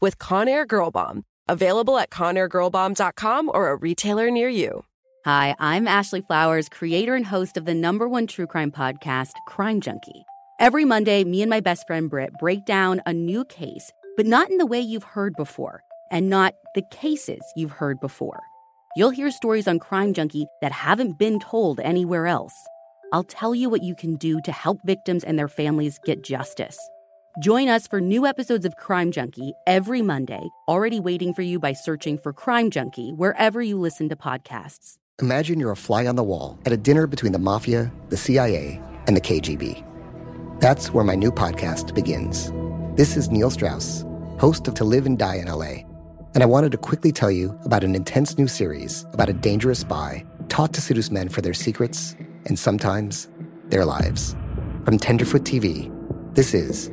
with Conair Girl Bomb. Available at ConairGirlBomb.com or a retailer near you. Hi, I'm Ashley Flowers, creator and host of the number one true crime podcast, Crime Junkie. Every Monday, me and my best friend Britt break down a new case, but not in the way you've heard before, and not the cases you've heard before. You'll hear stories on Crime Junkie that haven't been told anywhere else. I'll tell you what you can do to help victims and their families get justice. Join us for new episodes of Crime Junkie every Monday, already waiting for you by searching for Crime Junkie wherever you listen to podcasts. Imagine you're a fly on the wall at a dinner between the mafia, the CIA, and the KGB. That's where my new podcast begins. This is Neil Strauss, host of To Live and Die in LA, and I wanted to quickly tell you about an intense new series about a dangerous spy taught to seduce men for their secrets and sometimes their lives. From Tenderfoot TV, this is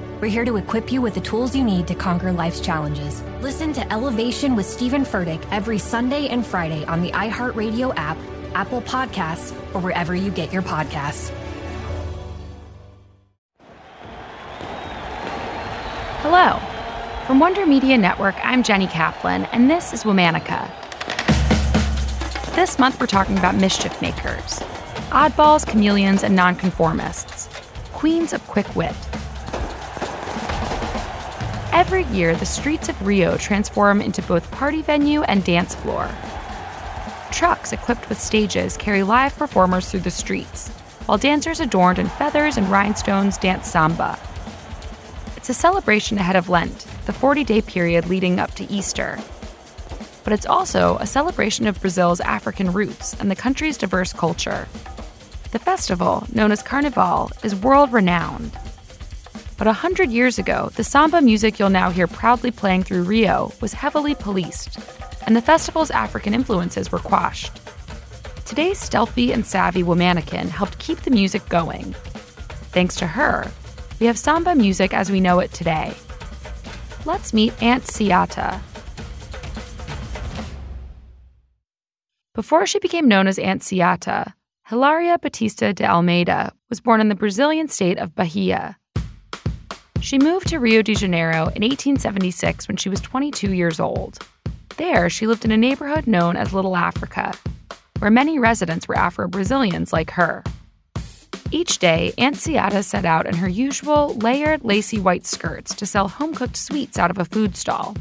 We're here to equip you with the tools you need to conquer life's challenges. Listen to Elevation with Stephen Furtick every Sunday and Friday on the iHeartRadio app, Apple Podcasts, or wherever you get your podcasts. Hello. From Wonder Media Network, I'm Jenny Kaplan, and this is Womanica. This month, we're talking about mischief makers oddballs, chameleons, and nonconformists, queens of quick wit. Every year, the streets of Rio transform into both party venue and dance floor. Trucks equipped with stages carry live performers through the streets, while dancers adorned in feathers and rhinestones dance samba. It's a celebration ahead of Lent, the 40 day period leading up to Easter. But it's also a celebration of Brazil's African roots and the country's diverse culture. The festival, known as Carnival, is world renowned. But a hundred years ago, the samba music you'll now hear proudly playing through Rio was heavily policed, and the festival's African influences were quashed. Today's stealthy and savvy Womanican helped keep the music going. Thanks to her, we have samba music as we know it today. Let's meet Aunt Ciata. Before she became known as Aunt Ciata, Hilaria Batista de Almeida was born in the Brazilian state of Bahia. She moved to Rio de Janeiro in 1876 when she was 22 years old. There, she lived in a neighborhood known as Little Africa, where many residents were Afro Brazilians like her. Each day, Aunt Ciata set out in her usual layered, lacy white skirts to sell home cooked sweets out of a food stall.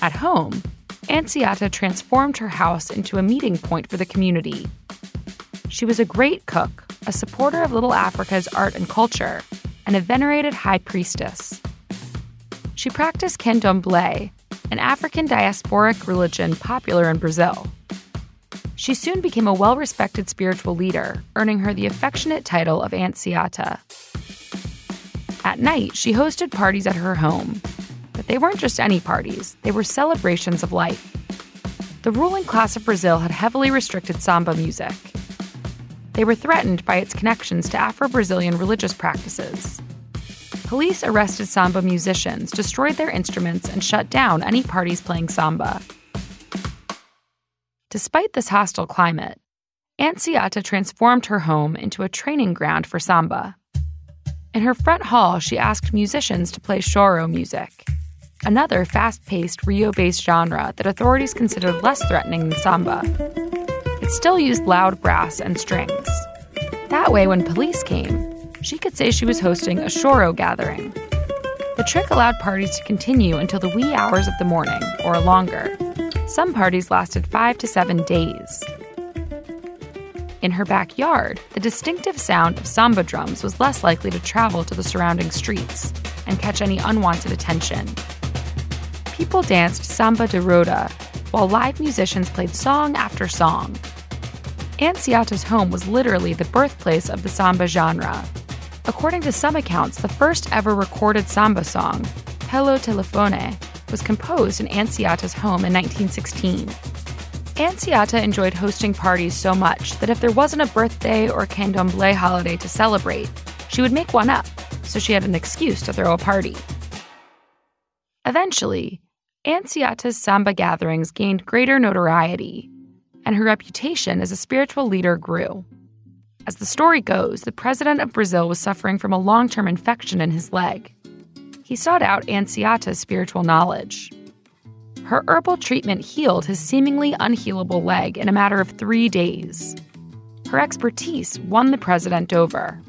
At home, Aunt Ciata transformed her house into a meeting point for the community. She was a great cook, a supporter of Little Africa's art and culture, and a venerated high priestess. She practiced candomblé, an African diasporic religion popular in Brazil. She soon became a well respected spiritual leader, earning her the affectionate title of Aunt Ciata. At night, she hosted parties at her home. But they weren't just any parties, they were celebrations of life. The ruling class of Brazil had heavily restricted samba music. They were threatened by its connections to Afro Brazilian religious practices. Police arrested samba musicians, destroyed their instruments, and shut down any parties playing samba. Despite this hostile climate, Aunt transformed her home into a training ground for samba. In her front hall, she asked musicians to play choro music, another fast paced Rio based genre that authorities considered less threatening than samba. It still used loud brass and strings. That way, when police came, she could say she was hosting a choro gathering. The trick allowed parties to continue until the wee hours of the morning, or longer. Some parties lasted five to seven days. In her backyard, the distinctive sound of samba drums was less likely to travel to the surrounding streets and catch any unwanted attention. People danced samba de roda while live musicians played song after song. Ciata's home was literally the birthplace of the samba genre. According to some accounts, the first ever recorded samba song, Pelo Telefone, was composed in Ciata's home in 1916. Ciata enjoyed hosting parties so much that if there wasn't a birthday or candomblé holiday to celebrate, she would make one up, so she had an excuse to throw a party. Eventually, Ciata's samba gatherings gained greater notoriety, and her reputation as a spiritual leader grew. As the story goes, the president of Brazil was suffering from a long term infection in his leg. He sought out Ciata's spiritual knowledge. Her herbal treatment healed his seemingly unhealable leg in a matter of three days. Her expertise won the president over.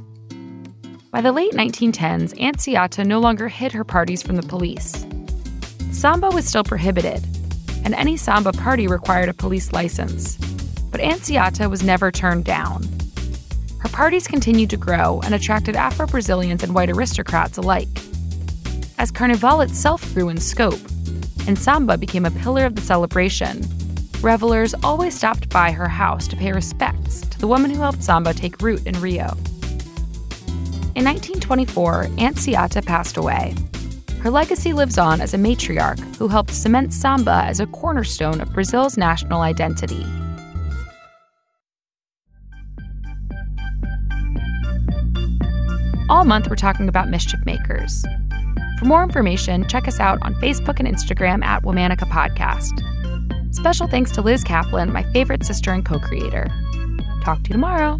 By the late 1910s, Ciata no longer hid her parties from the police. Samba was still prohibited, and any samba party required a police license. But Ciata was never turned down. Her parties continued to grow and attracted Afro Brazilians and white aristocrats alike. As Carnival itself grew in scope, and samba became a pillar of the celebration, revelers always stopped by her house to pay respects to the woman who helped samba take root in Rio. In 1924, Ciata passed away. Her legacy lives on as a matriarch who helped cement samba as a cornerstone of Brazil's national identity. All month, we're talking about mischief makers. For more information, check us out on Facebook and Instagram at Womanica Podcast. Special thanks to Liz Kaplan, my favorite sister and co creator. Talk to you tomorrow.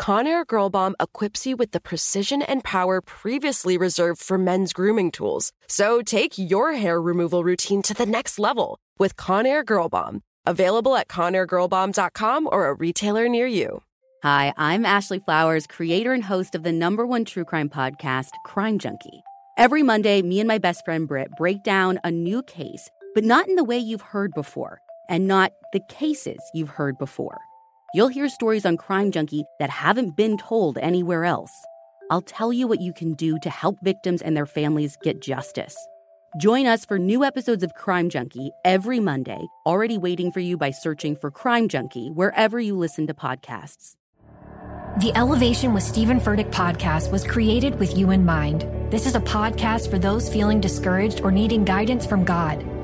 Conair Girl Bomb equips you with the precision and power previously reserved for men's grooming tools. So take your hair removal routine to the next level with Conair Girl Bomb. Available at ConairGirlBomb.com or a retailer near you. Hi, I'm Ashley Flowers, creator and host of the number one true crime podcast, Crime Junkie. Every Monday, me and my best friend Britt break down a new case, but not in the way you've heard before, and not the cases you've heard before. You'll hear stories on Crime Junkie that haven't been told anywhere else. I'll tell you what you can do to help victims and their families get justice. Join us for new episodes of Crime Junkie every Monday, already waiting for you by searching for Crime Junkie wherever you listen to podcasts. The Elevation with Stephen Furtick podcast was created with you in mind. This is a podcast for those feeling discouraged or needing guidance from God.